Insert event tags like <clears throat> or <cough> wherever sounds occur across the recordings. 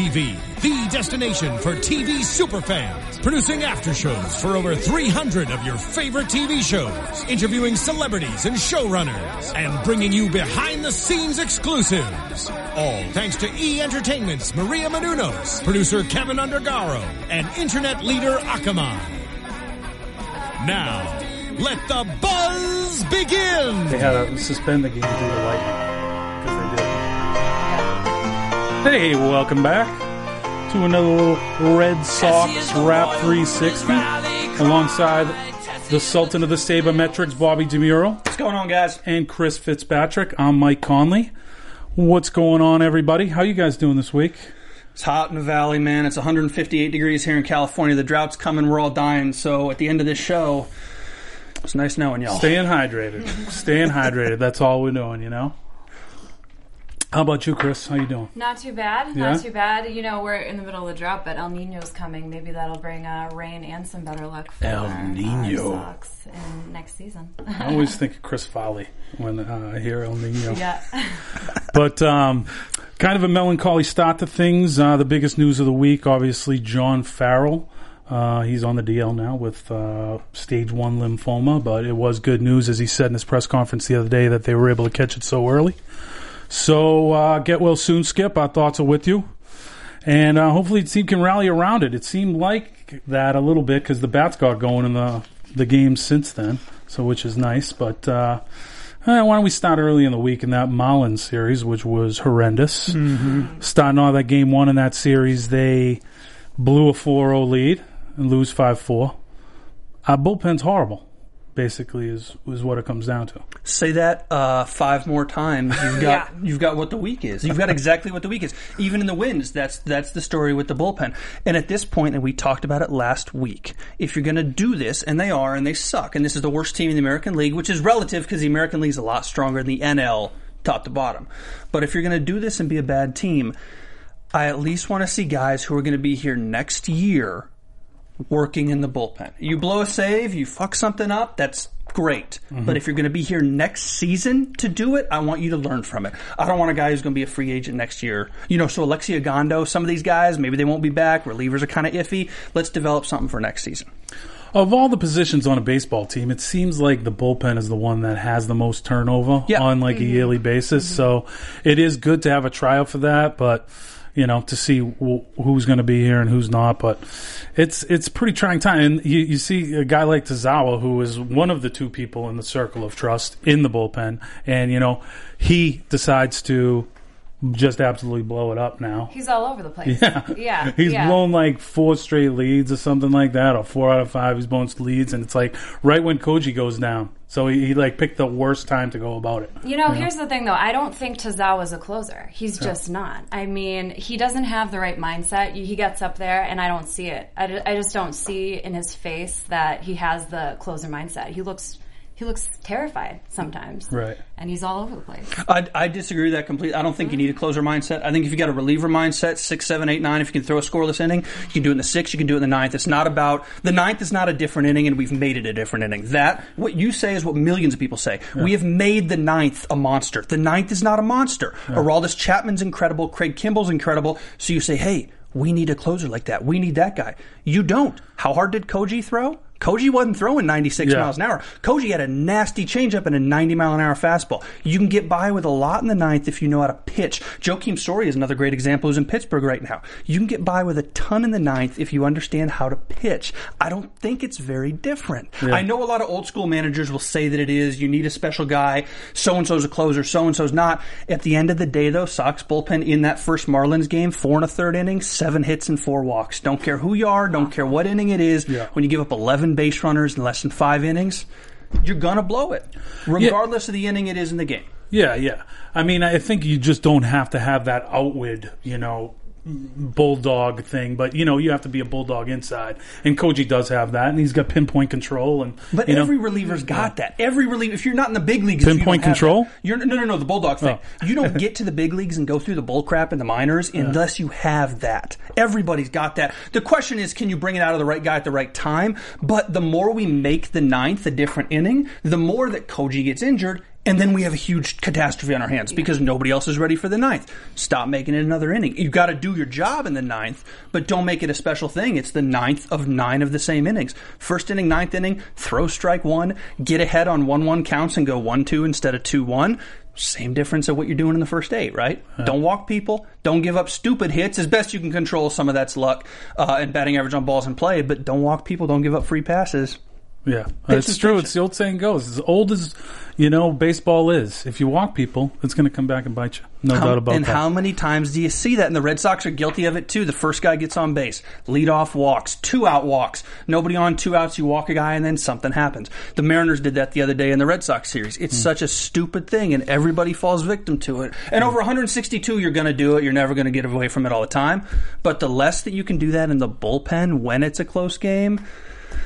TV, the destination for TV superfans, producing after shows for over 300 of your favorite TV shows, interviewing celebrities and showrunners, and bringing you behind the scenes exclusives. All thanks to E Entertainment's Maria Menounos, producer Kevin Undergaro, and internet leader Akamai. Now, let the buzz begin! They had to suspend the game due to lightning. Because they did. Hey, welcome back to another little Red Sox Rap 360 alongside the Sultan of the Sabermetrics, Bobby DeMuro, What's going on, guys? and Chris Fitzpatrick. I'm Mike Conley. What's going on, everybody? How you guys doing this week? It's hot in the valley, man. It's 158 degrees here in California. The drought's coming. We're all dying. So at the end of this show, it's nice knowing y'all. Staying hydrated. Staying hydrated. That's all we're doing, you know? How about you, Chris? How you doing? Not too bad. Yeah? Not too bad. You know, we're in the middle of the drought, but El Nino's coming. Maybe that'll bring uh, rain and some better luck for El our, Niño. our Sox in next season. I always think of Chris Farley when uh, I hear El Nino. <laughs> yeah. <laughs> But um, kind of a melancholy start to things. Uh, the biggest news of the week, obviously, John Farrell. Uh, he's on the DL now with uh, stage one lymphoma, but it was good news, as he said in his press conference the other day, that they were able to catch it so early. So uh, get well soon, Skip. Our thoughts are with you. And uh, hopefully the team can rally around it. It seemed like that a little bit because the bats got going in the the games since then, so which is nice. But uh, eh, why don't we start early in the week in that Marlins series, which was horrendous. Starting off that game one in that series, they blew a 4-0 lead and lose 5-4. Our bullpen's horrible. Basically, is is what it comes down to. Say that uh, five more times. You've <laughs> got you've got what the week is. You've got exactly what the week is. Even in the wins, that's that's the story with the bullpen. And at this point, and we talked about it last week. If you're going to do this, and they are, and they suck, and this is the worst team in the American League, which is relative because the American League is a lot stronger than the NL top to bottom. But if you're going to do this and be a bad team, I at least want to see guys who are going to be here next year working in the bullpen. You blow a save, you fuck something up, that's great. Mm-hmm. But if you're going to be here next season to do it, I want you to learn from it. I don't want a guy who's going to be a free agent next year. You know, so Alexi Ogando, some of these guys, maybe they won't be back. Relievers are kind of iffy. Let's develop something for next season. Of all the positions on a baseball team, it seems like the bullpen is the one that has the most turnover Yeah. on like a mm-hmm. yearly basis. Mm-hmm. So it is good to have a trial for that, but you know to see w- who's going to be here and who's not. But it's it's pretty trying time. And you, you see a guy like Tazawa, who is one of the two people in the circle of trust in the bullpen, and you know he decides to just absolutely blow it up now. He's all over the place. Yeah. Yeah. <laughs> He's yeah. blown like four straight leads or something like that, or four out of five. He's blown leads, and it's like right when Koji goes down. So he, he like picked the worst time to go about it. You know, here's the thing though. I don't think Tazawa's a closer. He's just not. I mean, he doesn't have the right mindset. He gets up there, and I don't see it. I, I just don't see in his face that he has the closer mindset. He looks he looks terrified sometimes, Right. And he's all over the place. I, I disagree with that completely. I don't think you need a closer mindset. I think if you got a reliever mindset, six, seven, eight, nine, if you can throw a scoreless inning, you can do it in the sixth, you can do it in the ninth. It's not about the ninth is not a different inning, and we've made it a different inning. That what you say is what millions of people say. We have made the ninth a monster. The ninth is not a monster. Aroldis Chapman's incredible. Craig Kimbrel's incredible. So you say, hey. We need a closer like that. We need that guy. You don't. How hard did Koji throw? Koji wasn't throwing 96 Yeah. miles an hour. Koji had a nasty changeup and a 90 mile an hour fastball. You can get by with a lot in the ninth if you know how to pitch. Joakim Soria is another great example who's in Pittsburgh right now. You can get by with a ton in the ninth if you understand how to pitch. I don't think it's very different. I know a lot of old school managers will say that it is. You need a special guy. So and so's a closer. So and so's not. At the end of the day, though, Sox bullpen in that first Marlins game, four and a third inning, seven hits and four walks. Don't care who you are. Don't care what inning it is. Yeah. When you give up 11 base runners in less than five innings, you're gonna blow it, regardless of the inning it is in the game. Yeah, yeah. I mean, I think you just don't have to have that outward, you know, bulldog thing, but you know you have to be a bulldog inside, and Koji does have that, and he's got pinpoint control, and But you know, every reliever's got that. Every reliever, if you're not in the big leagues, you Pinpoint have control? that, you're no, no, no. The bulldog thing. Oh. You don't <laughs> get to the big leagues and go through the bull crap in the minors unless you have that. Everybody's got that. The question is, can you bring it out of the right guy at the right time? But the more we make the ninth a different inning, the more that Koji gets injured. And then we have a huge catastrophe on our hands because nobody else is ready for the ninth. Stop making it another inning. You've got to do your job in the ninth, but don't make it a special thing. It's the ninth of nine of the same innings. First inning, ninth inning, throw strike one, get ahead on 1 1 counts and go 1 2 instead of 2 1. Same difference of what you're doing in the first eight, right? Don't walk people. Don't give up stupid hits. As best you can control, some of that's luck uh, and batting average on balls in play, but don't walk people. Don't give up free passes. Yeah, Pitch <laughs> it's true. It's the old saying goes: as old as you know baseball is, if you walk people, it's going to come back and bite you. No How- doubt about and that. And how many times do you see that? And the Red Sox are guilty of it too. The first guy gets on base, lead off walks, two out walks, nobody on two outs. You walk a guy, and then something happens. The Mariners did that the other day in the Red Sox series. It's Hmm. such a stupid thing, and everybody falls victim to it. And over 162, you're going to do it. You're never going to get away from it all the time. But the less that you can do that in the bullpen when it's a close game,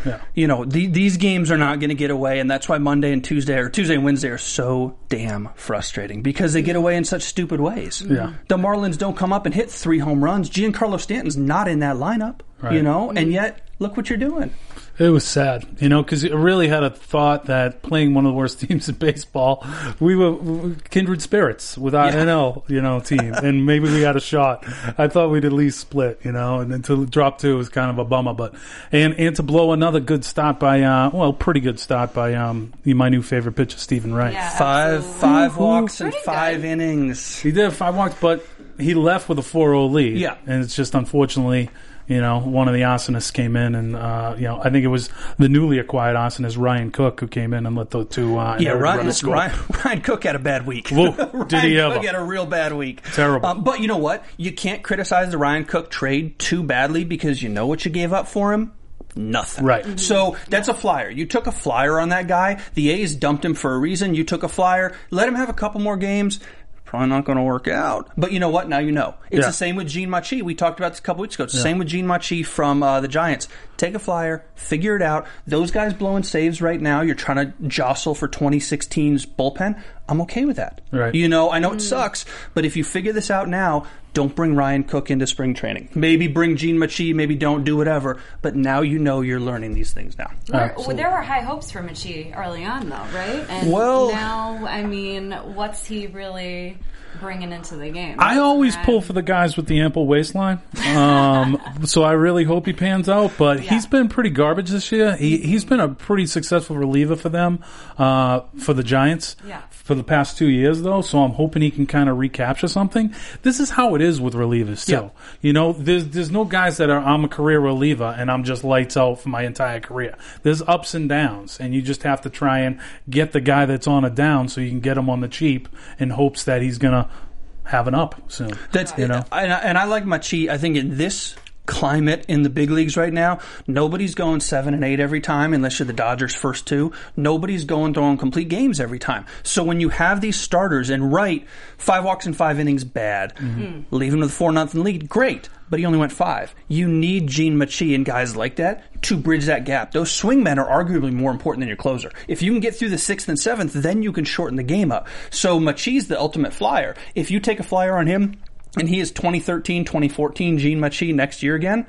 yeah. you know, the, these games are not going to get away, and that's why Monday and Tuesday or Tuesday and Wednesday are so damn frustrating because they get away in such stupid ways. Yeah. the Marlins don't come up and hit three home runs. Giancarlo Stanton's not in that lineup, you know, and yet look what you're doing. It was sad, you know, because it really had a thought that playing one of the worst <laughs> teams in baseball, we were, kindred spirits with our Yeah. NL, you know, team, <laughs> and maybe we had a shot. I thought we'd at least split, you know, and then to drop two was kind of a bummer, but and and to blow another good start by, uh, well, pretty good start by um my new favorite pitcher, Stephen Wright. Yeah, Five absolutely. five walks and five good. innings. He did five walks, but he left with a 4-0 lead. Yeah. and it's just unfortunately. You know, one of the arsonists came in, and uh, you know, I think it was the newly acquired arsonist Ryan Cook who came in and let the two. Uh, Yeah, Ryan, runners. Ryan, <laughs> Ryan Cook had a bad week. Whoa, <laughs> Ryan did he ever. Cook had a real bad week. Terrible. Um, but you know what? You can't criticize the Ryan Cook trade too badly because you know what you gave up for him? Nothing. Right. So that's a flyer. You took a flyer on that guy. The A's dumped him for a reason. You took a flyer. Let him have a couple more games. Probably not going to work out. But you know what? Now you know. It's Yeah. the same with Jean Machi. We talked about this a couple weeks ago. It's the same with Jean Machi from uh, the Giants. Take a flyer, figure it out. Those guys blowing saves right now. You're trying to jostle for 2016's bullpen. I'm okay with that. Right. You know, I know it sucks, but if you figure this out now, don't bring Ryan Cook into spring training. Maybe bring Jean Machi. Maybe don't do whatever. But now you know you're learning these things now. There- well, there were high hopes for Machi early on, though, right? And Well- now, I mean, what's he really bringing into the game? I always pull for the guys with the ample waistline, um, <laughs> so I really hope he pans out. But he's been pretty garbage this year. He he's been a pretty successful reliever for them, uh, for the Giants. Yeah. For the past two years, though, so I'm hoping he can kind of recapture something. This is how it is with relievers, too. Yeah. You know, there's there's no guys that are I'm a career reliever and I'm just lights out for my entire career. There's ups and downs, and you just have to try and get the guy that's on a down so you can get him on the cheap in hopes that he's gonna have an up soon. That's you know. and I, and I like Machi. I think in this climate in the big leagues right now, nobody's going seven and eight every time unless you're the Dodgers' first two. Nobody's going throwing complete games every time. So when you have these starters and right, five walks in five innings, bad. Mm-hmm. Hmm. Leave him with a four nothing lead, great. But he only went five. You need Jean Machi and guys like that to bridge that gap. Those swingmen are arguably more important than your closer. If you can get through the sixth and seventh, then you can shorten the game up. So Machi's the ultimate flyer. If you take a flyer on him, and he is 2013, 2014 Jean Machi next year again.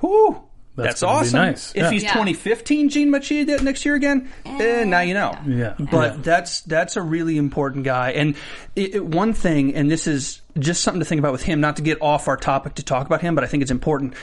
Whoo! That's, That's awesome. nice. If Yeah. he's Yeah. 2015 Jean Machi next year again, eh, now you know. Yeah. But Yeah. that's that's a really important guy. And it, it- one thing, and this is just something to think about with him, not to get off our topic to talk about him, but I think it's important.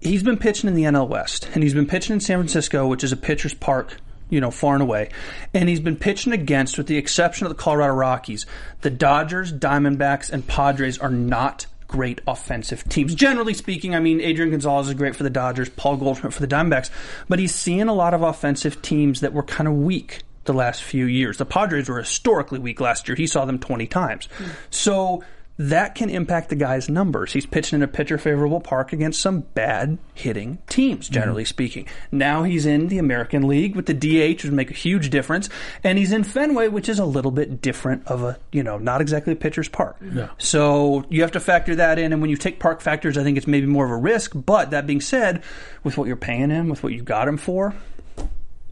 He's been pitching in the NL West, and he's been pitching in San Francisco, which is a pitcher's park you know, far and away. And he's been pitching against, with the exception of the Colorado Rockies, the Dodgers, Diamondbacks, and Padres are not great offensive teams. Generally speaking, I mean, Adrian Gonzalez is great for the Dodgers, Paul Goldschmidt for the Diamondbacks, but he's seeing a lot of offensive teams that were kind of weak the last few years. The Padres were historically weak last year. He saw them 20 times. Hmm. So that can impact the guy's numbers. He's pitching in a pitcher favorable park against some bad hitting teams, generally Mm-hmm. speaking. Now he's in the American League with the DH, which would make a huge difference, and he's in Fenway, which is a little bit different of a, you know, not exactly a pitcher's park. Yeah. So you have to factor that in, and when you take park factors, I think it's maybe more of a risk. But that being said, with what you're paying him, with what you got him for,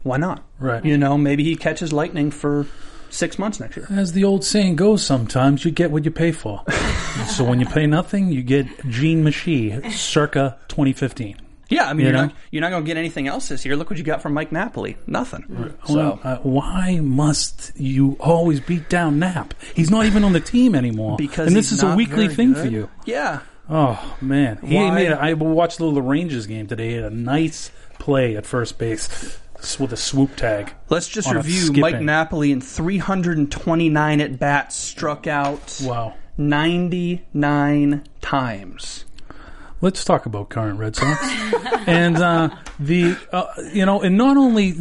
why not? Right. You know, maybe he catches lightning for six months next year. As the old saying goes, sometimes you get what you pay for. <laughs> so when you pay nothing, you get Jean Machi, circa 2015. Yeah, I mean, You are not you're not going to get anything else this year. Look what you got from Mike Napoli. Nothing. So Well, uh, why must you always beat down Nap? He's not even on the team anymore. because and this is a weekly thing good. for you. Yeah. Oh man, he Why- made. A, I watched the little Rangers game today. He had a nice play at first base with a swoop tag. Let's just review. Mike Napoli in 329 at bats, struck out Wow. 99 times. Let's talk about current Red Sox <laughs> and uh, the uh, you know, and not only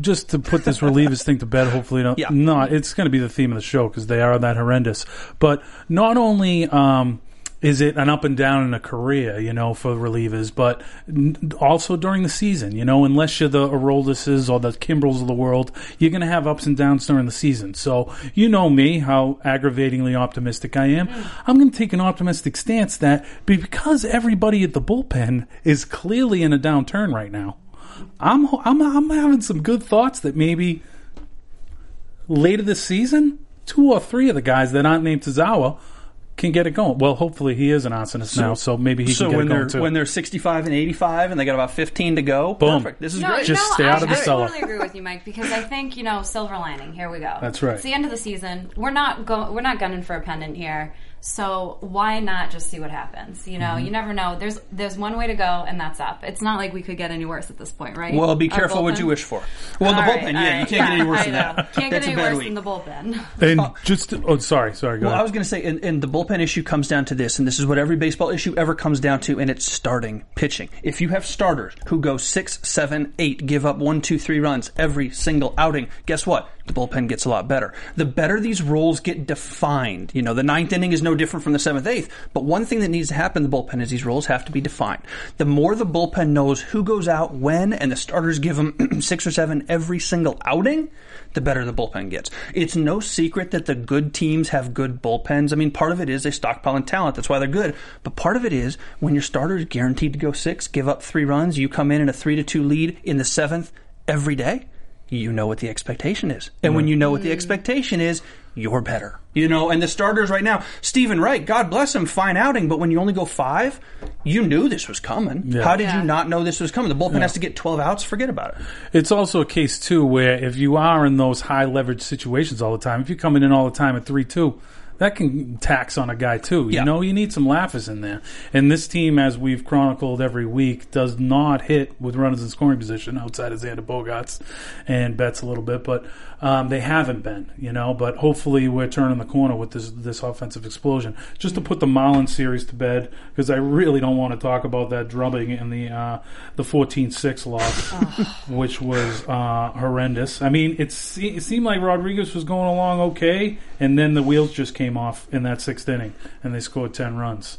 just to put this relievers thing to bed. Hopefully, not. Yeah. not it's going to be the theme of the show because they are that horrendous. But not only. Um, is it an up and down in a career, you know, for relievers, but also during the season, you know, unless you're the Arolduses or the Kimbrels of the world, you're going to have ups and downs during the season. So, you know me, how aggravatingly optimistic I am. Mm. I'm going to take an optimistic stance that because everybody at the bullpen is clearly in a downturn right now, I'm, I'm, I'm having some good thoughts that maybe later this season, two or three of the guys that aren't named Tazawa can get it going. Well, hopefully he is an arsonist now, so maybe he So can get when it they're going too. So when they're 65 and 85 and they got about 15 to go, Boom. perfect. This is No, great. Just no, stay I, out of the I cellar. I totally agree with you, Mike, because I think you know silver lining. Here we go. That's right. It's the end of the season. We're not go- We're not gunning for a pennant here. So why not just see what happens? You know, Mm-hmm. you never know. There's there's one way to go, and that's up. It's not like we could get any worse at this point, right? well, be careful what you wish for. Well, the All right, bullpen, all yeah, you can't get any worse <laughs> I than know. that. Can't That's get a any bad worse week. than the bullpen. <laughs> and just oh, sorry, sorry. Go Well, I was going to say, and, and the bullpen issue comes down to this, and this is what every baseball issue ever comes down to, and it's starting pitching. If you have starters who go six, seven, eight, give up one, two, three runs every single outing, guess what? The bullpen gets a lot better. The better these roles get defined, you know, the ninth inning is no different from the seventh, eighth, but one thing that needs to happen in the bullpen is these roles have to be defined. The more the bullpen knows who goes out when, and the starters give them <clears throat> six or seven every single outing, the better the bullpen gets. It's no secret that the good teams have good bullpens. I mean, part of it is they stockpile in talent. That's why they're good. But part of it is when your starter is guaranteed to go six, give up three runs, you come in in a three to two lead in the seventh every day. You know what the expectation is. And when you know what the mm-hmm. expectation is, you're better. You know, and the starters right now, Stephen Wright, God bless him, fine outing, but when you only go five, you knew this was coming. Yeah. How did Yeah. you not know this was coming? The bullpen has to get 12 outs, forget about it. It's also a case too where if you are in those high leverage situations all the time, if you're coming in all the time at three two, that can tax on a guy too. You Yeah. know, you need some laughers in there. And this team, as we've chronicled every week, does not hit with runners in scoring position outside of Xander Bogaerts and Betts a little bit, but um, they haven't been. You know, but hopefully we're turning the corner with this this offensive explosion. Just to put the Marlins series to bed, because I really don't want to talk about that drubbing in the uh, the 14-6 loss, which was uh, horrendous. I mean, it, se- it seemed like Rodriguez was going along okay, and then the wheels just came off in that sixth inning, and they scored ten runs.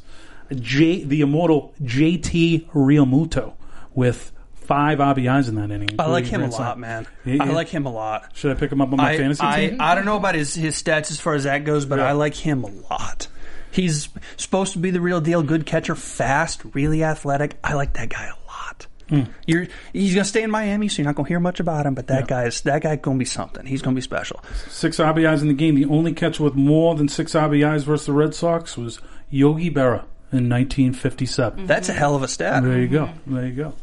J, the immortal JT Realmuto with five RBIs in that inning. I like him a including lot, man. slam. Yeah, I yeah. like him a lot. Should I pick him up on my I, fantasy I, team? I don't know about his, his stats as far as that goes, but Yeah. I like him a lot. He's supposed to be the real deal, good catcher, fast, really athletic. I like that guy a lot. Hmm. You're, he's gonna stay in Miami, so you're not gonna hear much about him. But that guy's that guy gonna be something. He's gonna be special. Six RBIs in the game. The only catcher with more than six RBIs versus the Red Sox was Yogi Berra in 1957. That's a hell of a stat. There you go. There you go.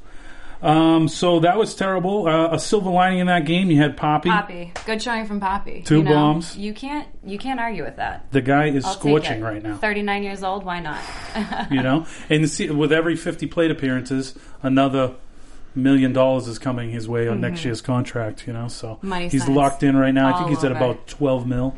Um, so that was terrible. Uh, a silver lining in that game, you had Papi. Papi, good showing from Papi. Two you know, bombs. You can't you can't argue with that. The guy is I'll scorching right now. Thirty nine years old. Why not? <laughs> You know, and see, with every 50 plate appearances, another million dollars is coming his way on next year's contract. You know, so Mm-hmm. Money he's signs locked in right now. I think all he's at about 12 mil.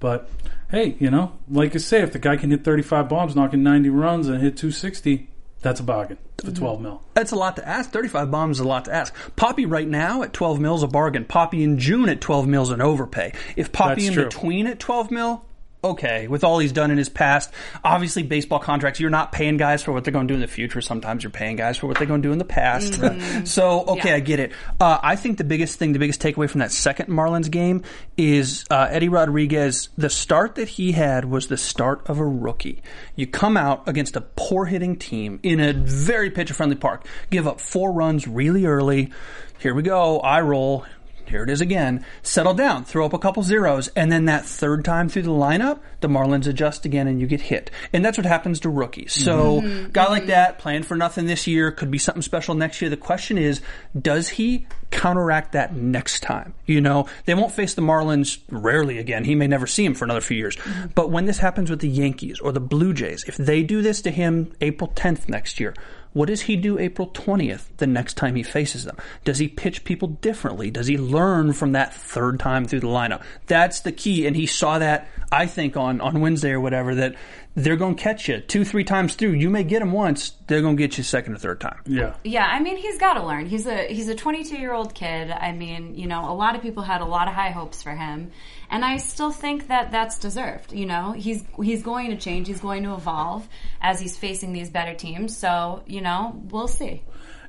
But hey, you know, like I say, if the guy can hit 35 bombs, knocking 90 runs, and hit 260, that's a bargain for Mm-hmm. 12 mil. That's a lot to ask. 35 bombs is a lot to ask. Papi right now at 12 mils a bargain. Papi in June at 12 mils an overpay. If Papi That's in true. between at 12 mil, okay, with all he's done in his past, obviously baseball contracts, you're not paying guys for what they're going to do in the future. Sometimes you're paying guys for what they're going to do in the past. <laughs> So, okay, Yeah. I get it. Uh, I think the biggest thing, the biggest takeaway from that second Marlins game is uh, Eddie Rodriguez. The start that he had was the start of a rookie. You come out against a poor hitting team in a very pitcher friendly park, give up four runs really early. Here we go. I roll. Here it is again. Settle down, throw up a couple zeros, and then that third time through the lineup, the Marlins adjust again and you get hit. And that's what happens to rookies. So, mm-hmm. guy like mm-hmm. that, playing for nothing this year, could be something special next year. The question is, does he counteract that next time? You know, they won't face the Marlins rarely again. He may never see him for another few years. Mm-hmm. But when this happens with the Yankees or the Blue Jays, if they do this to him April 10th next year, what does he do April 20th the next time he faces them? Does he pitch people differently? Does he learn from that third time through the lineup? That's the key. And he saw that, I think, on, on Wednesday or whatever, that they're going to catch you two, three times through. You may get them once, they're going to get you second or third time. Yeah. Yeah, I mean he's got to learn. He's a he's a 22 year old kid. I mean, you know, a lot of people had a lot of high hopes for him, and I still think that that's deserved. You know, he's he's going to change. He's going to evolve as he's facing these better teams. So you know, we'll see.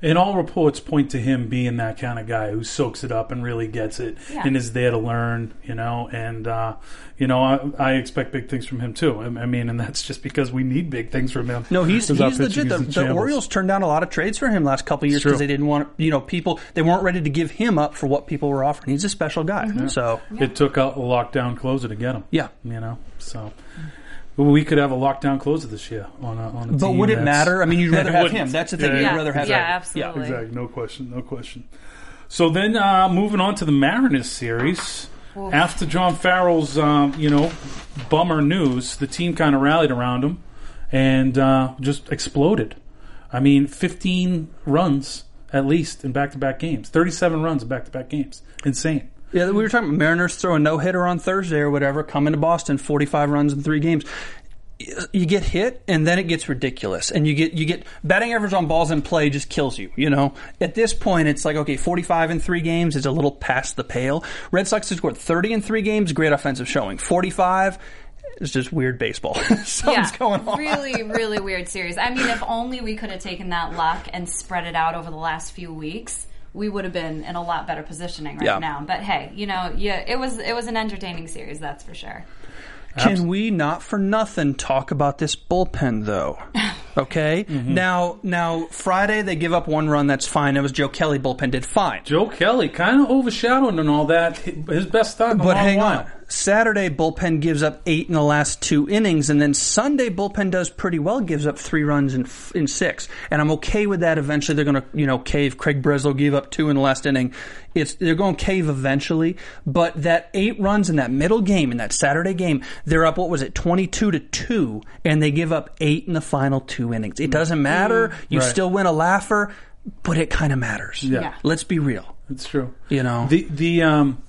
And all reports point to him being that kind of guy who soaks it up and really gets it Yeah. and is there to learn, you know. And, uh, you know, I, I expect big things from him too. I, I mean, and that's just because we need big things from him. No, he's 'Cause our he's pitching legit. The, is in the. Orioles turned down a lot of trades for him last couple of years because they didn't want you know people they weren't ready to give him up for what people were offering. He's a special guy. So It took a lockdown closer to get him. Yeah. You know, so. Well, we could have a lockdown closer this year on a, on a But team would it that's- matter? I mean, you'd rather <laughs> have him. That's the thing. Yeah, You'd yeah. rather have Yeah, him. absolutely. Exactly. No question. No question. So then, uh, moving on to the Mariners series. After John Farrell's, um, you know, bummer news, the team kind of rallied around him and uh, just exploded. I mean, 15 runs at least in back-to-back games, 37 runs in back-to-back games. Insane. Yeah, we were talking about Mariners throw a no hitter on Thursday or whatever, coming to Boston, forty five runs in three games. You get hit, and then it gets ridiculous, and you get you get batting average on balls in play just kills you. You know, at this point, it's like okay, forty five in three games is a little past the pale. Red Sox have scored thirty in three games, great offensive showing. Forty five is just weird baseball. <laughs> Something's going on. Really, <laughs> really weird series. I mean, if only we could have taken that luck and spread it out over the last few weeks, we would have been in a lot better positioning right Yeah. now. But hey, you know, yeah, it was it was an entertaining series, that's for sure. Can we not for nothing talk about this bullpen though? <laughs> Okay. Mm-hmm. Now, now Friday they give up one run. That's fine. It was Joe Kelly bullpen did fine. Joe Kelly kind of overshadowed and all that. His best start in a But long hang while. on. Saturday bullpen gives up eight in the last two innings, and then Sunday bullpen does pretty well, gives up three runs in in six, and I'm okay with that. Eventually, they're going to you know cave. Craig Breslow gave up two in the last inning. It's they're going to cave eventually, but that eight runs in that middle game in that Saturday game, they're up. What was it, twenty two to two, and they give up eight in the final two innings. It doesn't matter. You Right. still win a laugher, but it kind of matters. Yeah. Yeah. Let's be real. It's true. You know. the the um,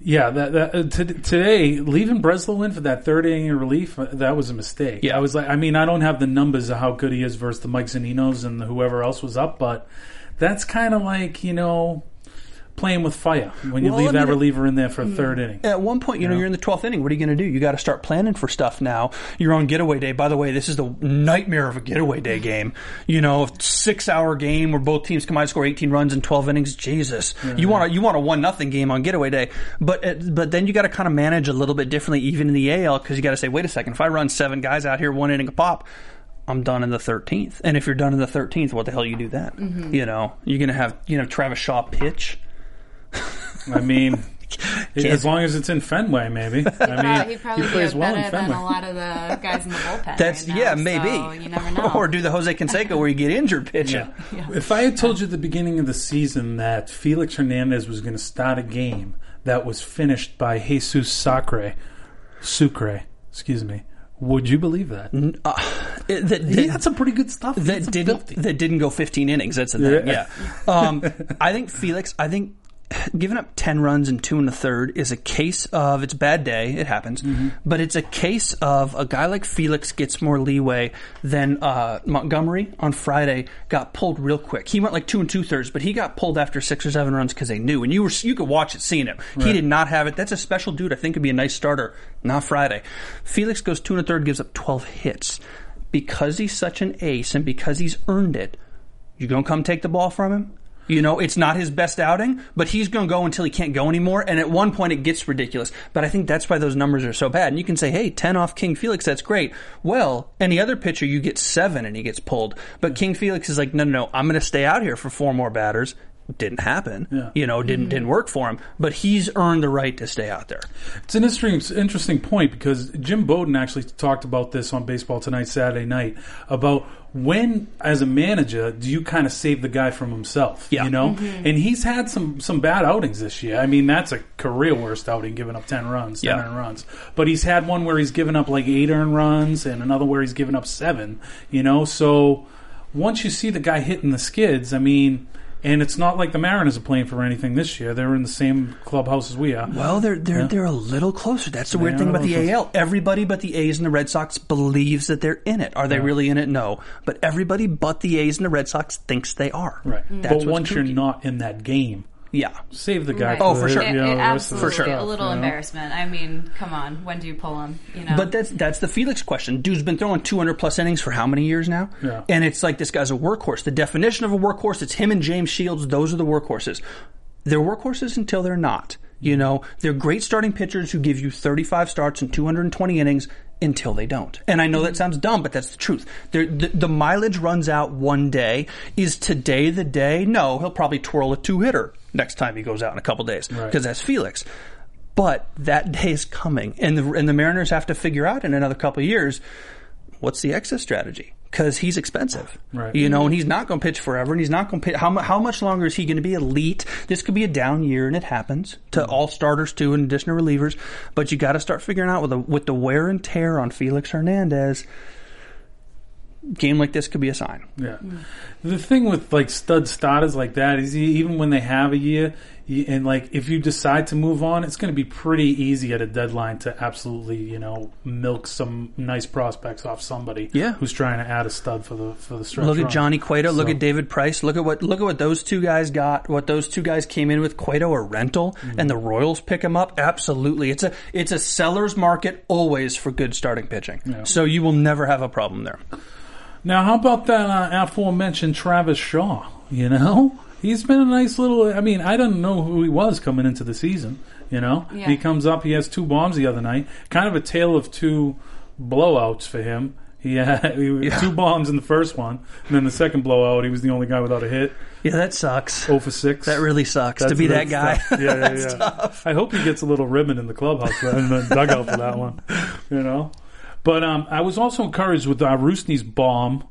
yeah that, that uh, t- today leaving Breslow in for that third inning relief uh, that was a mistake. Yeah. I was like, I mean, I don't have the numbers of how good he is versus the Mike Zaninos and whoever else was up, but that's kind of like you know playing with fire when you Well, leave I that mean, it- reliever in there for a third inning. At one point, you know, Yeah. you're in the 12th inning. What are you going to do? You got to start planning for stuff now. You're on getaway day. By the way, this is the nightmare of a getaway day game. You know, a six hour game where both teams combine to score 18 runs in 12 innings. Jesus, you want a, you want a one nothing game on getaway day. But uh, but then you got to kind of manage a little bit differently, even in the AL, because you got to say, wait a second, if I run seven guys out here, one inning a pop. I'm done in the 13th. And if you're done in the 13th, what the hell you do then? You know, you're going to have, you know, Travis Shaw pitch. I mean. <laughs> As long as it's in Fenway, maybe. <laughs> I mean, he probably he plays well in better than Fenway. a lot of the guys in the bullpen. That's right now, yeah, maybe. So you never know. or do the Jose Canseco where you get injured pitching. Yeah. If I had told you at the beginning of the season that Felix Hernandez was going to start a game that was finished by Jesus Sacre, Sucre, excuse me, would you believe that? <laughs> It- that, He had some pretty good stuff. That some didn't filthy. that didn't go 15 innings. That's the thing. Yeah. Yeah. Um, I think Felix. I think <sighs> giving up 10 runs and two and a third is a case of it's a bad day it happens but it's a case of a guy like felix gets more leeway than uh, montgomery on friday got pulled real quick. He went like two and two thirds but he got pulled after six or seven runs because they knew and you were you could watch it seeing him. He did not have it. That's a special dude i think could be a nice starter not friday. Felix goes two and a third gives up 12 hits. Because he's such an ace and because he's earned it you gonna come take the ball from him you know, it's not his best outing, but he's going to go until he can't go anymore. And at one point, it gets ridiculous. But I think that's why those numbers are so bad. And you can say, hey, 10 off King Felix, that's great. Well, any other pitcher, you get seven and he gets pulled. But King Felix is like, no, no, no, I'm going to stay out here for four more batters. Didn't happen. Yeah. You know, didn't mm-hmm. didn't work for him. But he's earned the right to stay out there. It's an interesting, interesting point because Jim Bowden actually talked about this on Baseball Tonight Saturday night about when, as a manager, do you kind of save the guy from himself? Yeah. you know, mm-hmm. and he's had some some bad outings this year. I mean, that's a career worst outing, giving up ten runs, ten Yeah. earned runs. But he's had one where he's given up like eight earned runs, and another where he's given up seven. You know, so once you see the guy hitting the skids, I mean. And it's not like the Mariners are playing for anything this year. They're in the same clubhouse as we are. Well, they're they're they're a little closer. That's the weird They thing about the little AL. Everybody but the A's and the Red Sox believes that they're in it. Are they really in it? No. But everybody but the A's and the Red Sox thinks they are. Right. That's but once you're not in that game, Yeah. save the guy. Right. Oh, for sure. It, you it the rest of the absolutely For sure. a little you know? embarrassment. I mean, come on, when do you pull him? You know, But that's that's the Felix question. Dude's been throwing 200 plus innings for how many years now? Yeah. And it's like this guy's a workhorse. The definition of a workhorse, it's him and James Shields. Those are the workhorses. They're workhorses until they're not. You know, they're great starting pitchers who give you 35 starts and 220 innings until they don't. And I know that mm-hmm. sounds dumb, but that's the truth. They're, the, the mileage runs out one day. Is today the day? No, he'll probably twirl a two hitter next time he goes out in a couple days because Right. that's Felix. But that day is coming, and the and the Mariners have to figure out in another couple of years what's the exit strategy because he's expensive, Right. You know, and he's not going to pitch forever, and he's not going to pitch. How how much longer is he going to be elite? This could be a down year, and it happens to Mm-hmm. all starters too, in addition to relievers. But you got to start figuring out with the with the wear and tear on Felix Hernandez. Game like this could be a sign. Yeah. The thing with like stud starters like that is even when they have a year, and like if you decide to move on, it's going to be pretty easy at a deadline to absolutely you know milk some nice prospects off somebody Yeah. who's trying to add a stud for the for the stretch. Look at. Johnny Cueto. Look at David Price. Look at what look at what those two guys got. What those two guys came in with. Cueto a rental, Mm-hmm. and the Royals pick him up. Absolutely, it's a it's a seller's market always for good starting pitching. So you will never have a problem there. Now, how about that uh, aforementioned Travis Shaw? You know, he's been a nice little. I mean, I didn't know who he was coming into the season. You know, Yeah. he comes up. He has two bombs the other night. Kind of a tale of two blowouts for him. He had <laughs> he- two bombs in the first one, and then the second blowout, he was the only guy without a hit. Yeah, that sucks. 0 for six. That really sucks to be that guy. tough. Yeah, yeah, <laughs> yeah. I hope he gets a little ribbon in the clubhouse for, in the dugout for that one. You know, but um, I was also encouraged with uh, Rusney's bomb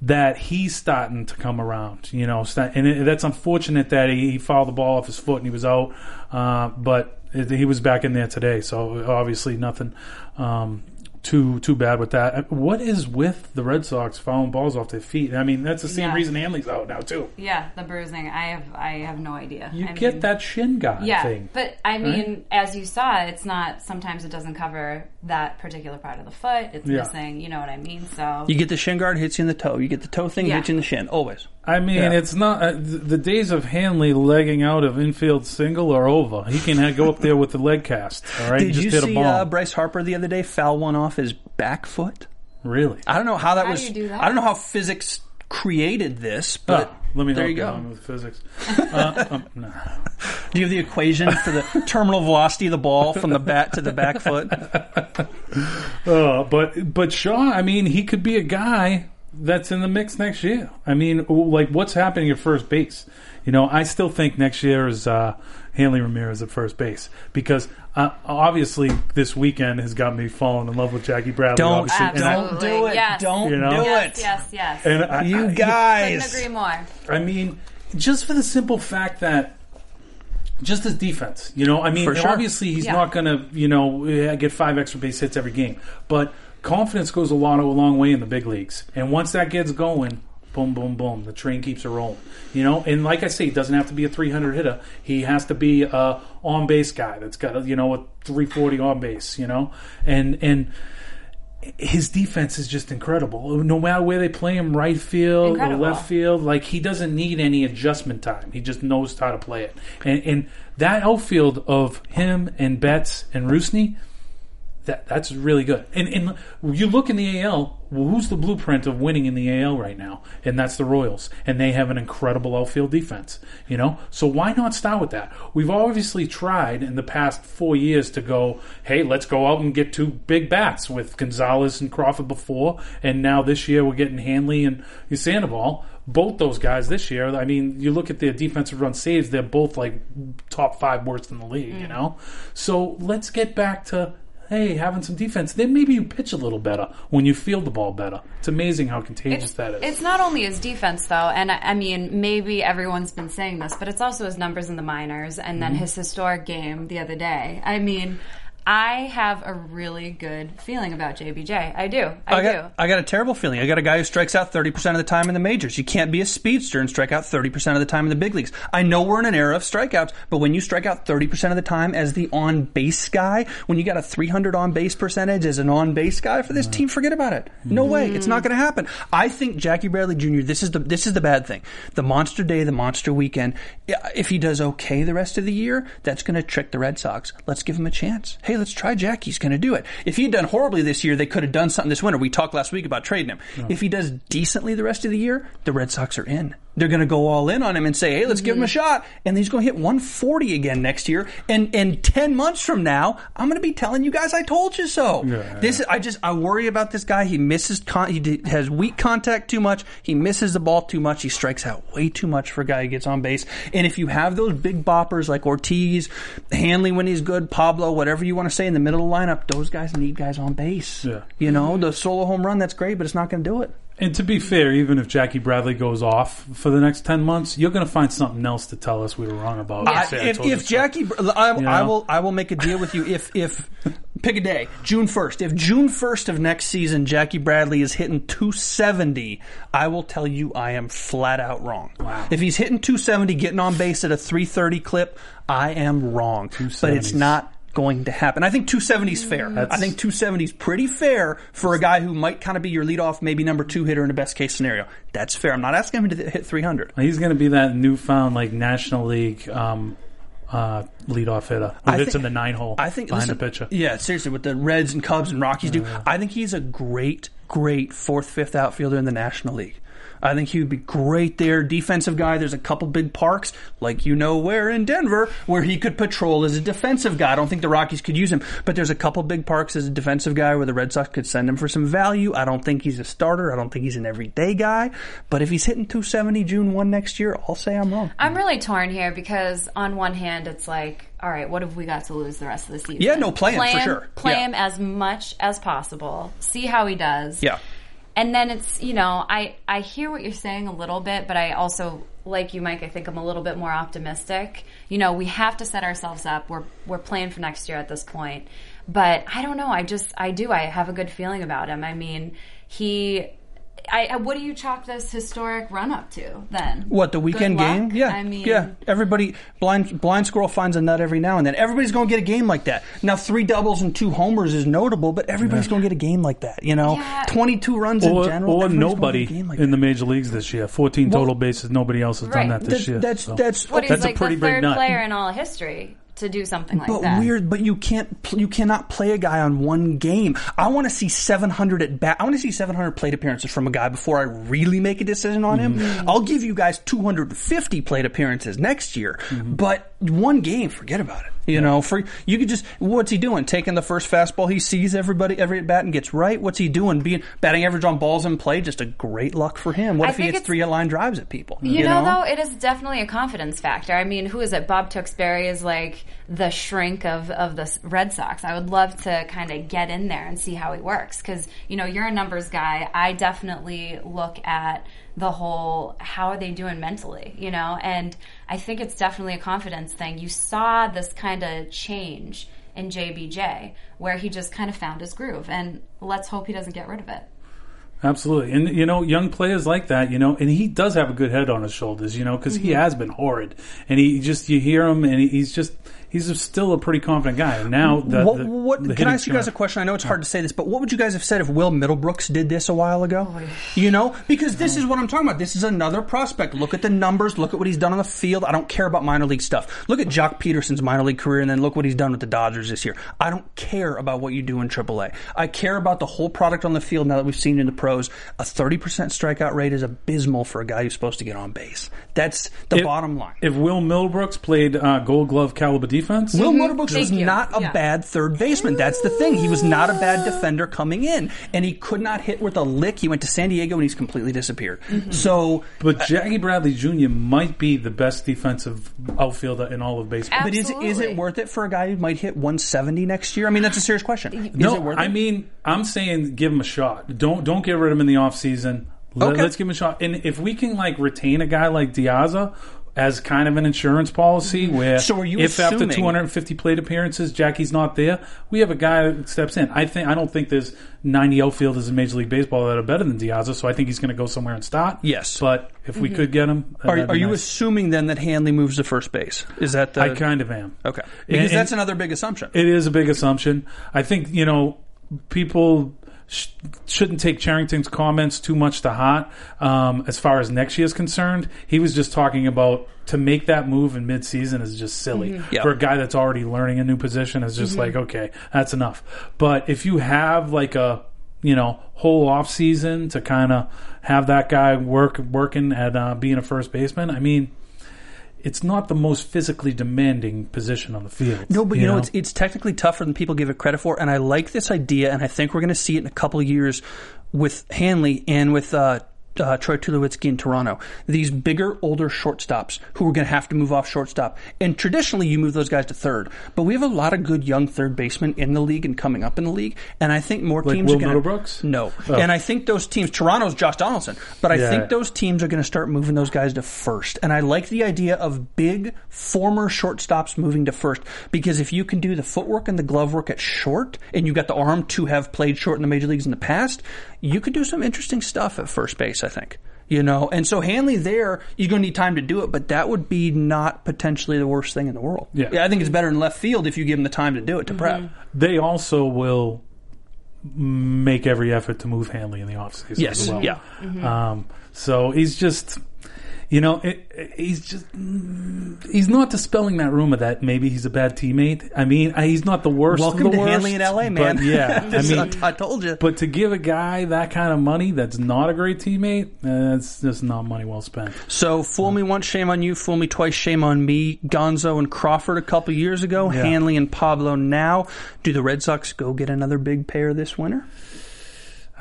that he's starting to come around. You know, and it, that's unfortunate that he, he fouled the ball off his foot and he was out, uh, but he was back in there today. So obviously nothing. Um, too too bad with that. What is with the Red Sox fouling balls off their feet? I mean, that's the same Yeah. reason Hanley's out now too. yeah, the bruising. I have I have no idea. You I get mean, that shin guard Yeah, thing. but I mean, as you saw, it's not. Sometimes it doesn't cover that particular part of the foot. It's Yeah. missing. You know what I mean? So You get the shin guard, hits you in the toe. You get the toe thing, Yeah. hits you in the shin. Always. I mean, Yeah. it's not uh, the days of Hanley legging out of infield single are over. He can ha- go up there with the leg cast. All right, Did just you hit a see uh, Bryce Harper the other day foul one off his back foot? really? I don't know how that How was. do you do that? I don't know how physics created this, but Oh, let me there help you go. on with physics. <laughs> Uh, um, no. Do you have the equation for the <laughs> terminal velocity of the ball from the bat to the back foot? <laughs> Uh, but but Shaw, I mean, he could be a guy that's in the mix next year. I mean, like what's happening at first base? You know, I still think next year is uh, Hanley Ramirez at first base because uh, obviously this weekend has got me falling in love with Jackie Bradley. Don't, obviously, and I- don't do it. Yes. Don't You know? do yes, it. yes, yes. and I, You I- guys. Couldn't agree more. I mean, just for the simple fact that just his defense, you know, I mean, sure. obviously he's Yeah. not going to, you know, eh, get five extra base hits every game, but confidence goes a lot a long way in the big leagues, and once that gets going, boom, boom, boom. The train keeps it rolling. You know, and like I say, he doesn't have to be a 300 hitter. He has to be a on base guy that's got a, you know a 340 on base. You know, and and his defense is just incredible. No matter where they play him, right field Incredible. or left field, like he doesn't need any adjustment time. He just knows how to play it. And, and that outfield of him and Betts and Rusney, that that's really good. And and you look in the AL, well, who's the blueprint of winning in the AL right now? And that's the Royals, and they have an incredible outfield defense. You know, so why not start with that? We've obviously tried in the past four years to go, hey, let's go out and get two big bats with Gonzalez and Crawford before, and now this year we're getting Hanley and Sandoval. Both those guys this year, I mean, you look at their defensive run saves; they're both like top five worst in the league. You mm. know, so let's get back to hey, having some defense, then maybe you pitch a little better when you field the ball better. It's amazing how contagious It's, that is. it's not only his defense though, and I, I mean maybe everyone's been saying this, but it's also his numbers in the minors and Mm-hmm. then his historic game the other day. I mean, I have a really good feeling about JBJ. I do. I, I do. got, I got a terrible feeling. I got a guy who strikes out 30% of the time in the majors. You can't be a speedster and strike out 30% of the time in the big leagues. I know we're in an era of strikeouts, but when you strike out 30% of the time as the on base guy, when you got a 300 on base percentage as an on base guy for this team, forget about it. No mm-hmm. way. It's not going to happen. I think Jackie Bradley Jr., this is the, this is the bad thing. The monster day, the monster weekend, if he does okay the rest of the year, that's going to trick the Red Sox. Let's give him a chance. Hey, let's try Jackie. He's going to do it. If he'd done horribly this year, they could have done something this winter. We talked last week about trading him. If he does decently the rest of the year, the Red Sox are in. They're going to go all in on him and say, "Hey, let's give him a mm-hmm. shot." And he's going to hit 140 again next year. And and 10 months from now, I'm going to be telling you guys, "I told you so." This I just I worry about this guy. He misses con- he has weak contact too much. He misses the ball too much. He strikes out way too much for a guy who gets on base. And if you have those big boppers like Ortiz, Hanley when he's good, Pablo, whatever you want to say in the middle of the lineup, those guys need guys on base. Yeah. You know, the solo home run that's great, but it's not going to do it. And to be fair, even if Jackie Bradley goes off for the next 10 months, you're going to find something else to tell us we were wrong about. I- I if told you if so. Jackie, I, You I will I will make a deal with you. If if pick a day, June first. If June first of next season, Jackie Bradley is hitting 270, I will tell you I am flat out wrong. Wow. If he's hitting 270, getting on base at a 330 clip, I am wrong. But it's not going to happen. I think 270 is fair. I think 270 is pretty fair for a guy who might kind of be your leadoff, maybe number two hitter in the best case scenario. That's fair. I'm not asking him to hit 300. He's going to be that newfound like National League um, uh, leadoff hitter who I hits think- in the nine hole I think behind listen, the pitcher. Yeah, seriously, what the Reds and Cubs and Rockies do, I think he's a great, great fourth, fifth outfielder in the National League. I think he would be great there. Defensive guy. There's a couple big parks, like you know where in Denver, where he could patrol as a defensive guy. I don't think the Rockies could use him, but there's a couple big parks as a defensive guy where the Red Sox could send him for some value. I don't think he's a starter. I don't think he's an everyday guy. But if he's hitting 270 June 1 next year, I'll say I'm wrong. I'm really torn here because on one hand, it's like, all right, what have we got to lose the rest of the season? Yeah, no, play him, for him, sure. Play Yeah. him as much as possible. See how he does. Yeah. And then it's, you know, I, I hear what you're saying a little bit, but I also, like you, Mike, I think I'm a little bit more optimistic. You know, we have to set ourselves up. We're, we're playing for next year at this point. But I don't know. I just, I do. I have a good feeling about him. I mean, he, I, I- what do you chalk this historic run up to then? What the weekend game? Yeah, I mean, yeah. Everybody blind blind squirrel finds a nut every now and then. Everybody's going to get a game like that. Now, three doubles and two homers is notable, but everybody's going to get a game like that. You know, Yeah. twenty two runs in general. or everybody's gonna nobody get a game like in the major leagues this year. 14 Well- total bases. Nobody else has Right. done that this That's year. that's so. that's What, he's That's a like pretty the big third nut. player in all history to do something like but that. But weird. But you can't. pl- You cannot play a guy on one game. I want to see 700 at bat. I want to see 700 plate appearances from a guy before I really make a decision on him. Mm-hmm. I'll give you guys 250 plate appearances next year, Mm-hmm. but one game, forget about it. You know, for you could just what's he doing? Taking the first fastball he sees everybody every at bat and gets right. What's he doing? Being batting average on balls in play, just a great luck for him. What I if he think hits it's- three line drives at people? You, know, though, it is definitely a confidence factor. I mean, who is it? Bob Tewksbury is like the shrink of, of the Red Sox. I would love to kind of get in there and see how he works because, you know, you're a numbers guy. I definitely look at the whole how are they doing mentally, you know, and I think it's definitely a confidence thing. You saw this kind of change in JBJ where he just kind of found his groove, and let's hope he doesn't get rid of it. Absolutely. And, you know, young players like that, you know, and he does have a good head on his shoulders, you know, because he mm-hmm. has been horrid. And he just, you hear him and he's just, he's still a pretty confident guy. And now, the, what, the- what- the can I ask you guys a question? I know it's hard to say this, but what would you guys have said if Will Middlebrooks did this a while ago? Oh, You know, because this is what I'm talking about. This is another prospect. Look at the numbers. Look at what he's done on the field. I don't care about minor league stuff. Look at Joc Pederson's minor league career, and then look what he's done with the Dodgers this year. I don't care about what you do in AAA. I care about the whole product on the field. Now that we've seen in the pros, a 30% strikeout rate is abysmal for a guy who's supposed to get on base. That's the If- bottom line. If Will Middlebrooks played uh, Gold Glove caliber defense, Will mm-hmm. Middlebrooks was you. not a Yeah. bad third baseman. That's the thing. He was not a bad defender coming in, and he could not hit with a lick. He went to San Diego and he's completely disappeared. Mm-hmm. So, but uh, Jackie Bradley Jr. might be the best defensive outfielder in all of baseball. but is, is it worth it for a guy who might hit 170 next year? I mean, that's a serious question. Is no, it worth I mean, I'm saying give him a shot. Don't don't get rid of him in the offseason. Let, Okay. Let's give him a shot. And if we can like retain a guy like Diaza as kind of an insurance policy where So are you if after 250 plate appearances Jackie's not there, we have a guy that steps in. I think I don't think there's 90 outfielders in Major League Baseball that are better than Diaza, so I think he's going to go somewhere and start. Yes. But if we mm-hmm. could get him, Are, are you nice. assuming then that Hanley moves to first base? Is that the I kind of am. okay? Because and- that's another big assumption. It is a big assumption. I think you know people sh- shouldn't take Cherington's comments too much to heart. Um, as far as next year is concerned, he was just talking about to make that move in midseason is just silly Yeah. for a guy that's already learning a new position. It's just like okay, that's enough. But if you have like a you know whole off season to kind of have that guy work working at uh, being a first baseman, I mean. It's not the most physically demanding position on the field. No, but you, know, it's it's technically tougher than people give it credit for, and I like this idea, and I think we're going to see it in a couple of years with Hanley and with uh, uh, Troy Tulowitzki in Toronto. These bigger, older shortstops who are going to have to move off shortstop, and traditionally you move those guys to third, but we have a lot of good young third basemen in the league and coming up in the league, and I think more Like teams Will are going Middlebrooks? No, Oh. and I think those teams, Toronto's Josh Donaldson, but I Yeah. think those teams are going to start moving those guys to first. And I like the idea of big former shortstops moving to first because if you can do the footwork and the glove work at short and you've got the arm to have played short in the major leagues in the past, you could do some interesting stuff at first base, I think. You know, and so Hanley there, you're going to need time to do it, but that would be not potentially the worst thing in the world. Yeah. I think it's better in left field if you give him the time to do it to prep. they also will make every effort to move Hanley in the offseason Yes, as well. yeah. Um, so he's just, you know, it, it- he's just, he's not dispelling that rumor that maybe he's a bad teammate. I mean, I- he's not the worst. of Welcome the to worst, Hanley in LA, man. Yeah, <laughs> I mean, I told you. but to give a guy that kind of money that's not a great teammate, uh, that's just not money well spent. So fool me once, shame on you. Fool me twice, shame on me. Gonzo and Crawford a couple years ago. Yeah. Hanley and Pablo now. Do the Red Sox go get another big pair this winter?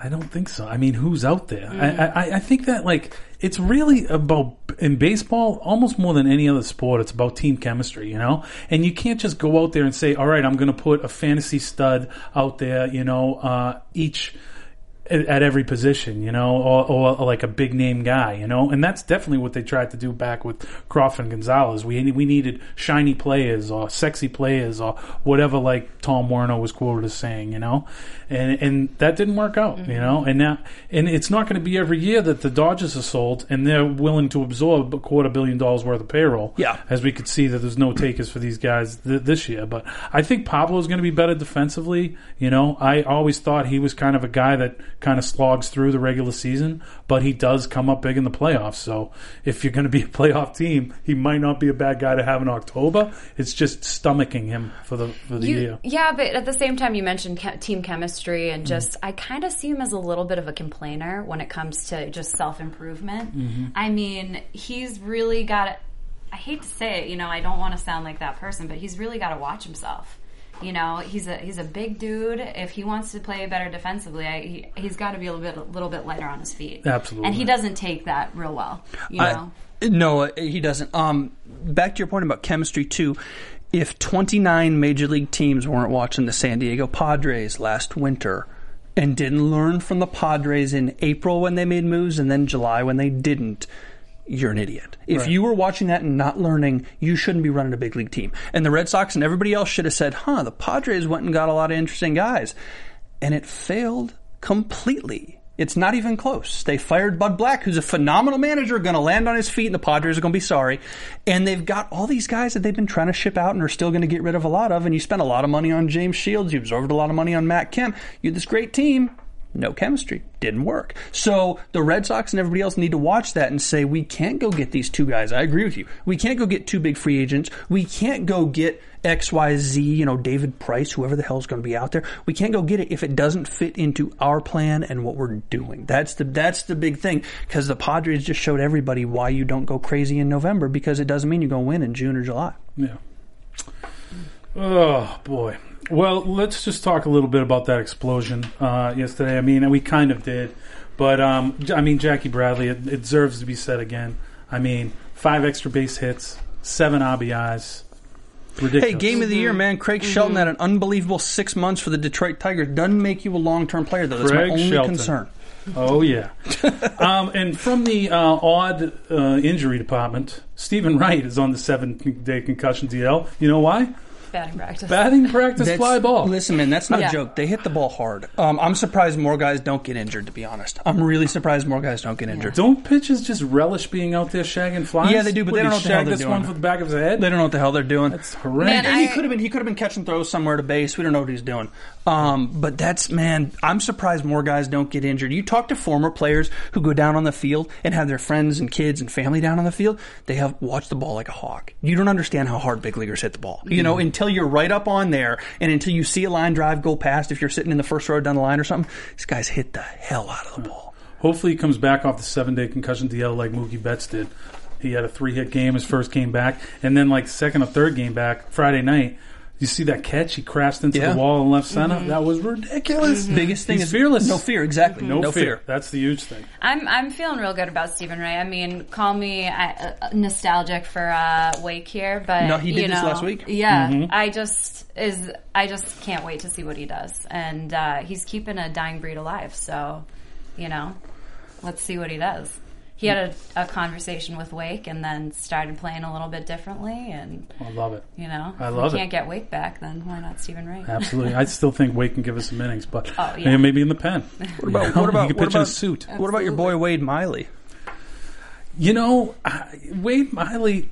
I don't think so. I mean, who's out there? I, I, I think that like it's really about in baseball almost more than any other sport. It's about team chemistry, you know. And you can't just go out there and say, "All right, I'm going to put a fantasy stud out there," you know, uh, each at, every position, you know, or, or like a big name guy, you know. And that's definitely what they tried to do back with Crawford and Gonzalez. We we needed shiny players or sexy players or whatever, like Tom Werner was quoted as saying, you know. And and that didn't work out, you mm-hmm. know. And now and it's not going to be every year that the Dodgers are sold and they're willing to absorb a quarter billion dollars worth of payroll. Yeah. as we could see that there's no takers for these guys th- this year. But I think Pablo is going to be better defensively. You know, I always thought he was kind of a guy that kind of slogs through the regular season, but he does come up big in the playoffs. So if you're going to be a playoff team, he might not be a bad guy to have in October. It's just stomaching him for the for the You- year. Yeah, but at the same time, you mentioned che- team chemistry, Mm-hmm. and just I kind of see him as a little bit of a complainer when it comes to just self improvement. Mm-hmm. I mean, he's really got. I hate to say it, you know, I don't want to sound like that person, but he's really got to watch himself. You know, he's a he's a big dude. If he wants to play better defensively, I, he, he's got to be a little bit a little bit lighter on his feet. Absolutely. and he doesn't take that real well. You know, I, no, he doesn't. Um, back to your point about chemistry too. If 29 major league teams weren't watching the San Diego Padres last winter and didn't learn from the Padres in April when they made moves and then July when they didn't, you're an idiot. If Right. you were watching that and not learning, you shouldn't be running a big league team. And the Red Sox and everybody else should have said, "Huh, the Padres went and got a lot of interesting guys." And it failed completely. It's not even close. They fired Bud Black, who's a phenomenal manager, going to land on his feet, and the Padres are going to be sorry. And they've got all these guys that they've been trying to ship out and are still going to get rid of a lot of. And you spent a lot of money on James Shields. You absorbed a lot of money on Matt Kemp. You had this great team. No chemistry. Didn't work. So the Red Sox and everybody else need to watch that and say, we can't go get these two guys. I agree with you. We can't go get two big free agents. We can't go get XYZ, you know, David Price, whoever the hell's going to be out there. We can't go get it if it doesn't fit into our plan and what we're doing. That's the that's the big thing because the Padres just showed everybody why you don't go crazy in November because it doesn't mean you're going to win in June or July. Yeah. Oh boy. Well, let's just talk a little bit about that explosion uh, yesterday. I mean, we kind of did, but um, I mean, Jackie Bradley. It, it deserves to be said again. I mean, five extra base hits, seven RBIs. Ridiculous. Hey, game of the year, man. Craig Shelton had an unbelievable six months for the Detroit Tigers. Doesn't make you a long term player, though. That's Craig my only Shelton. concern. Oh yeah. <laughs> um, and from the uh, odd uh, injury department, Steven Wright is on the seven-day concussion DL. You know why? Batting practice. Batting practice, That's- fly ball. Listen, man, that's not Yeah. a joke. They hit the ball hard. Um, I'm surprised more guys don't get injured. To be honest, I'm really surprised more guys don't get injured. Don't pitchers just relish being out there shagging flies? Yeah, they do, but What, they don't know what the hell shagged they're this doing. one for the back of his head. They don't know what the hell they're doing. That's horrendous. Man, and he could have been he could have been catching throws somewhere to base. We don't know what he's doing. Um, but that's man, I'm surprised more guys don't get injured. You talk to former players who go down on the field and have their friends and kids and family down on the field. They have watched the ball like a hawk. You don't understand how hard big leaguers hit the ball. You know, until you're right up on there and until you see a line drive go past. If you're sitting in the first row down the line or something, these guys hit the hell out of the ball. Hopefully, he comes back off the seven-day concussion DL like Mookie Betts did. He had a three-hit game his first game back, and then like second or third game back Friday night. You see that catch? He crashed into Yeah. the wall in left center. That was ridiculous. Biggest thing He's is fearless. No fear, exactly. No, No fear. fear. That's the huge thing. I'm I'm feeling real good about Steven Wright. I mean, call me uh, uh, nostalgic for uh, Wake here, but No, he did you this know, last week. Yeah, I just is I just can't wait to see what he does, and uh, he's keeping a dying breed alive. So, you know, let's see what he does. He had a, a conversation with Wake, and then started playing a little bit differently, and I love it. you know, I if love we it. can't get Wake back, then why not Steven Wright? Absolutely. I still think Wake can give us some innings, but Oh, yeah. maybe in the pen. <laughs> What about what about he can what pitch in a about, suit? what about your boy Wade Miley? You know, I- Wade Miley, he-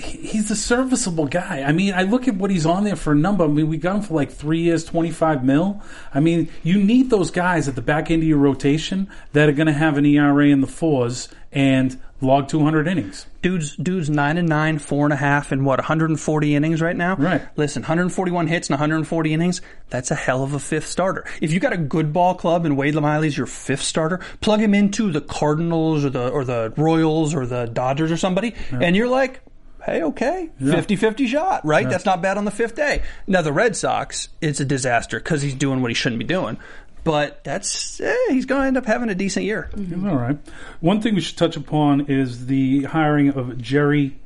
he's a serviceable guy. I mean, I look at what he's on there for a number. I mean, we got him for like three years, 25 mil. I mean, you need those guys at the back end of your rotation that are going to have an ERA in the fours and log 200 innings. Dude's dude's nine and nine, four and a half, and what 140 innings right now. Right. Listen, 141 hits and 140 innings. That's a hell of a fifth starter. If you got a good ball club and Wade Miley's your fifth starter, plug him into the Cardinals or the or the Royals or the Dodgers or somebody, and you're like. Hey, okay. 50 50 shot, right? That's not bad on the fifth day. Now, the Red Sox, it's a disaster because he's doing what he shouldn't be doing. But that's, eh, he's going to end up having a decent year. Mm-hmm. All right. One thing we should touch upon is the hiring of Jerry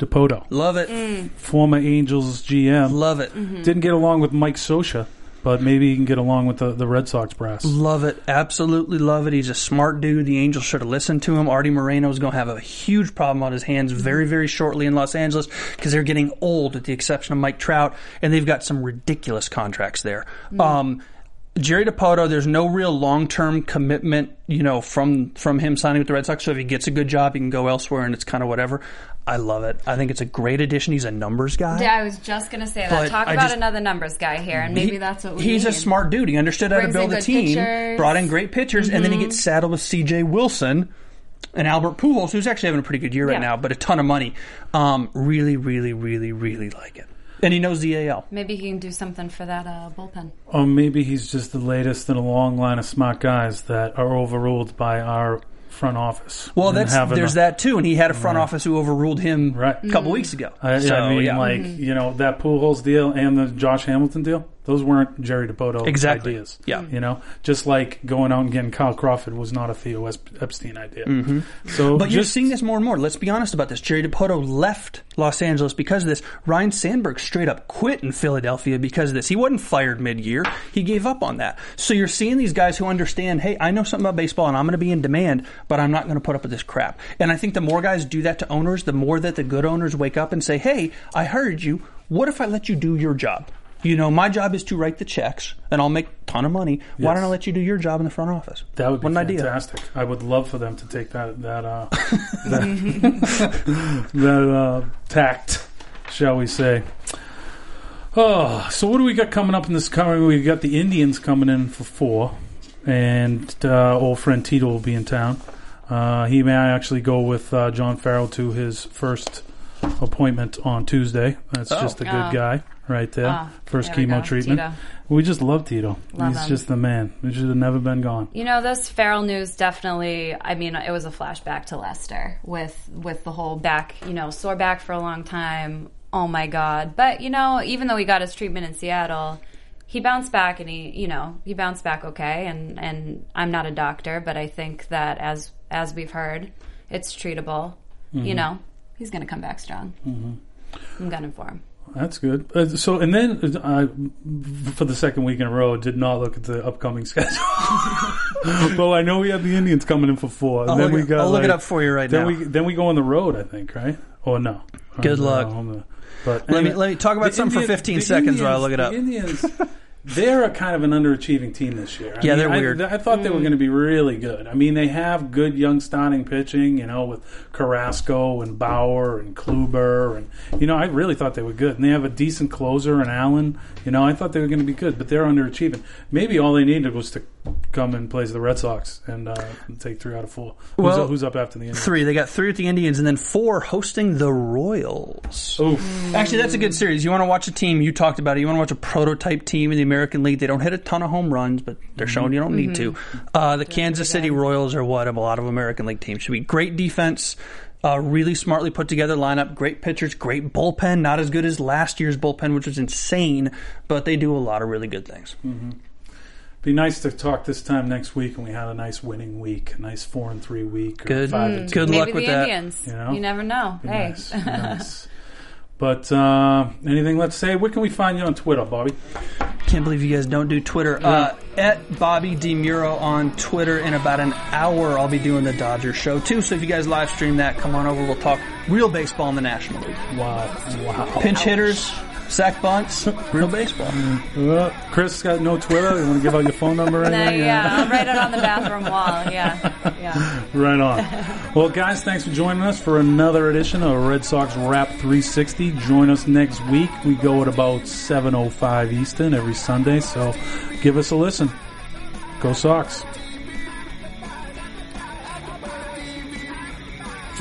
Dipoto, Love it. Mm. former Angels GM. Love it. Mm-hmm. Didn't get along with Mike Scioscia, but maybe he can get along with the, the Red Sox brass. Love it. Absolutely love it. He's a smart dude. The Angels should have listened to him. Artie Moreno is going to have a huge problem on his hands very, very shortly in Los Angeles because they're getting old, at the exception of Mike Trout, and they've got some ridiculous contracts there. Um, Jerry Dipoto, there's no real long term commitment, you know, from from him signing with the Red Sox. So if he gets a good job, he can go elsewhere, and it's kind of whatever. I love it. I think it's a great addition. He's a numbers guy. Yeah, I was just gonna say that. But Talk I about just- another numbers guy here, and maybe He- that's what we he's a need. smart dude. He understood how to in build a good team, pitchers. Mm-hmm. brought in great pitchers, and then he gets saddled with C.J. Wilson and Albert Pujols, who's actually having a pretty good year right Yeah. now, but a ton of money. Um, really, really, really, really like it. And he knows the AL. Maybe he can do something for that uh, bullpen. Or maybe he's just the latest in a long line of smart guys that are overruled by our front office. Well, that's having there's a- that too, and he had a front office who overruled him Right. a couple weeks ago. I, so, I mean, yeah. like Mm-hmm. you know that Pujols deal and the Josh Hamilton deal; those weren't Jerry Dipoto Exactly. ideas. Yeah. you know, just like going out and getting Carl Crawford was not a Theo Epstein idea. Mm-hmm. So, But you're just, seeing this more and more. Let's be honest about this. Jerry Dipoto left Los Angeles because of this. Ryne Sandberg straight up quit in Philadelphia because of this. He wasn't fired mid-year. He gave up on that. So you're seeing these guys who understand, hey, I know something about baseball and I'm going to be in demand, but I'm not going to put up with this crap. And I think the more guys do that to owners, the more that the good owners wake up and say, hey, I heard you. What if I let you do your job? You know, my job is to write the checks, and I'll make a ton of money. Why don't I let you do your job in the front office? That would be What an idea. fantastic. I would love for them to take that that uh, that, <laughs> that uh, tact, shall we say? Oh, so what do we got coming up in this coming? We've got the Indians coming in for four, and uh, old friend Tito will be in town. Uh, he may actually go with uh, John Farrell to his first appointment on Tuesday. That's Oh. just a good guy right there. Oh, first there chemo treatment. Tito. We just love Tito. Love He's him. just the man. We should have never been gone. You know, this Farrell news definitely. I mean, it was a flashback to Lester with with the whole back. You know, sore back for a long time. Oh my God! But you know, even though he got his treatment in Seattle, he bounced back, and he, you know, he bounced back okay. And and I'm not a doctor, but I think that as as we've heard, it's treatable. Mm-hmm. You know, he's going to come back strong. I'm gunning for him. That's good. Uh, so, and then uh, I, for the second week in a row, did not look at the upcoming <laughs> schedule. <laughs> well, I know we have the Indians coming in for four. I'll then look we got I'll look it up for you right then now. We, then we go on the road, I think, right? Or no? Good Uh, luck. on the- but Let me- let me talk about something for 15 seconds while I look it up. The Indians, <laughs> they're a kind of an underachieving team this year. I Yeah, mean, they're I- weird. I, thought they were mm. going to be really good. I mean, they have good young starting pitching, you know, with Carrasco and Bauer and Kluber, and you know, I really thought they were good. And they have a decent closer and Allen. You know, I thought they were going to be good, but they're underachieving. Maybe all they needed was to come and play the Red Sox and uh, take three out of four. Who's, Well, up, who's up after the Indians? Three. They got three at the Indians, and then four hosting the Royals. Oof. Actually, that's a good series. You want to watch a team, you talked about it, you want to watch a prototype team in the American League. They don't hit a ton of home runs, but they're showing you don't need to. Uh, the Kansas City Royals are what a lot of American League teams should be. Great defense, uh, really smartly put together lineup, great pitchers, great bullpen. Not as good as last year's bullpen, which was insane, but they do a lot of really good things. Be nice to talk this time next week, and we had a nice winning week, a nice four and three week, or Good. five and two. Good Maybe luck the with that. Indians. You know? You never know. Be hey. nice, <laughs> nice. But uh, anything left to say? Where can we find you on Twitter, Bobby? Can't believe you guys don't do Twitter. Uh, at Bobby DeMuro on Twitter. In about an hour, I'll be doing the Dodger show too. So if you guys live stream that, come on over. We'll talk real baseball in the National League. Wow, wow. Pinch hitters, sack bunts, real baseball. Uh, Chris got no Twitter. You want to give out your phone number? or <laughs> No, anything? yeah, I'll write it on the <laughs> bathroom wall. Yeah, yeah. Right on. Well, guys, thanks for joining us for another edition of Red Sox Wrap 360. Join us next week. We go at about 7.05 Eastern every Sunday, so give us a listen. Go Sox.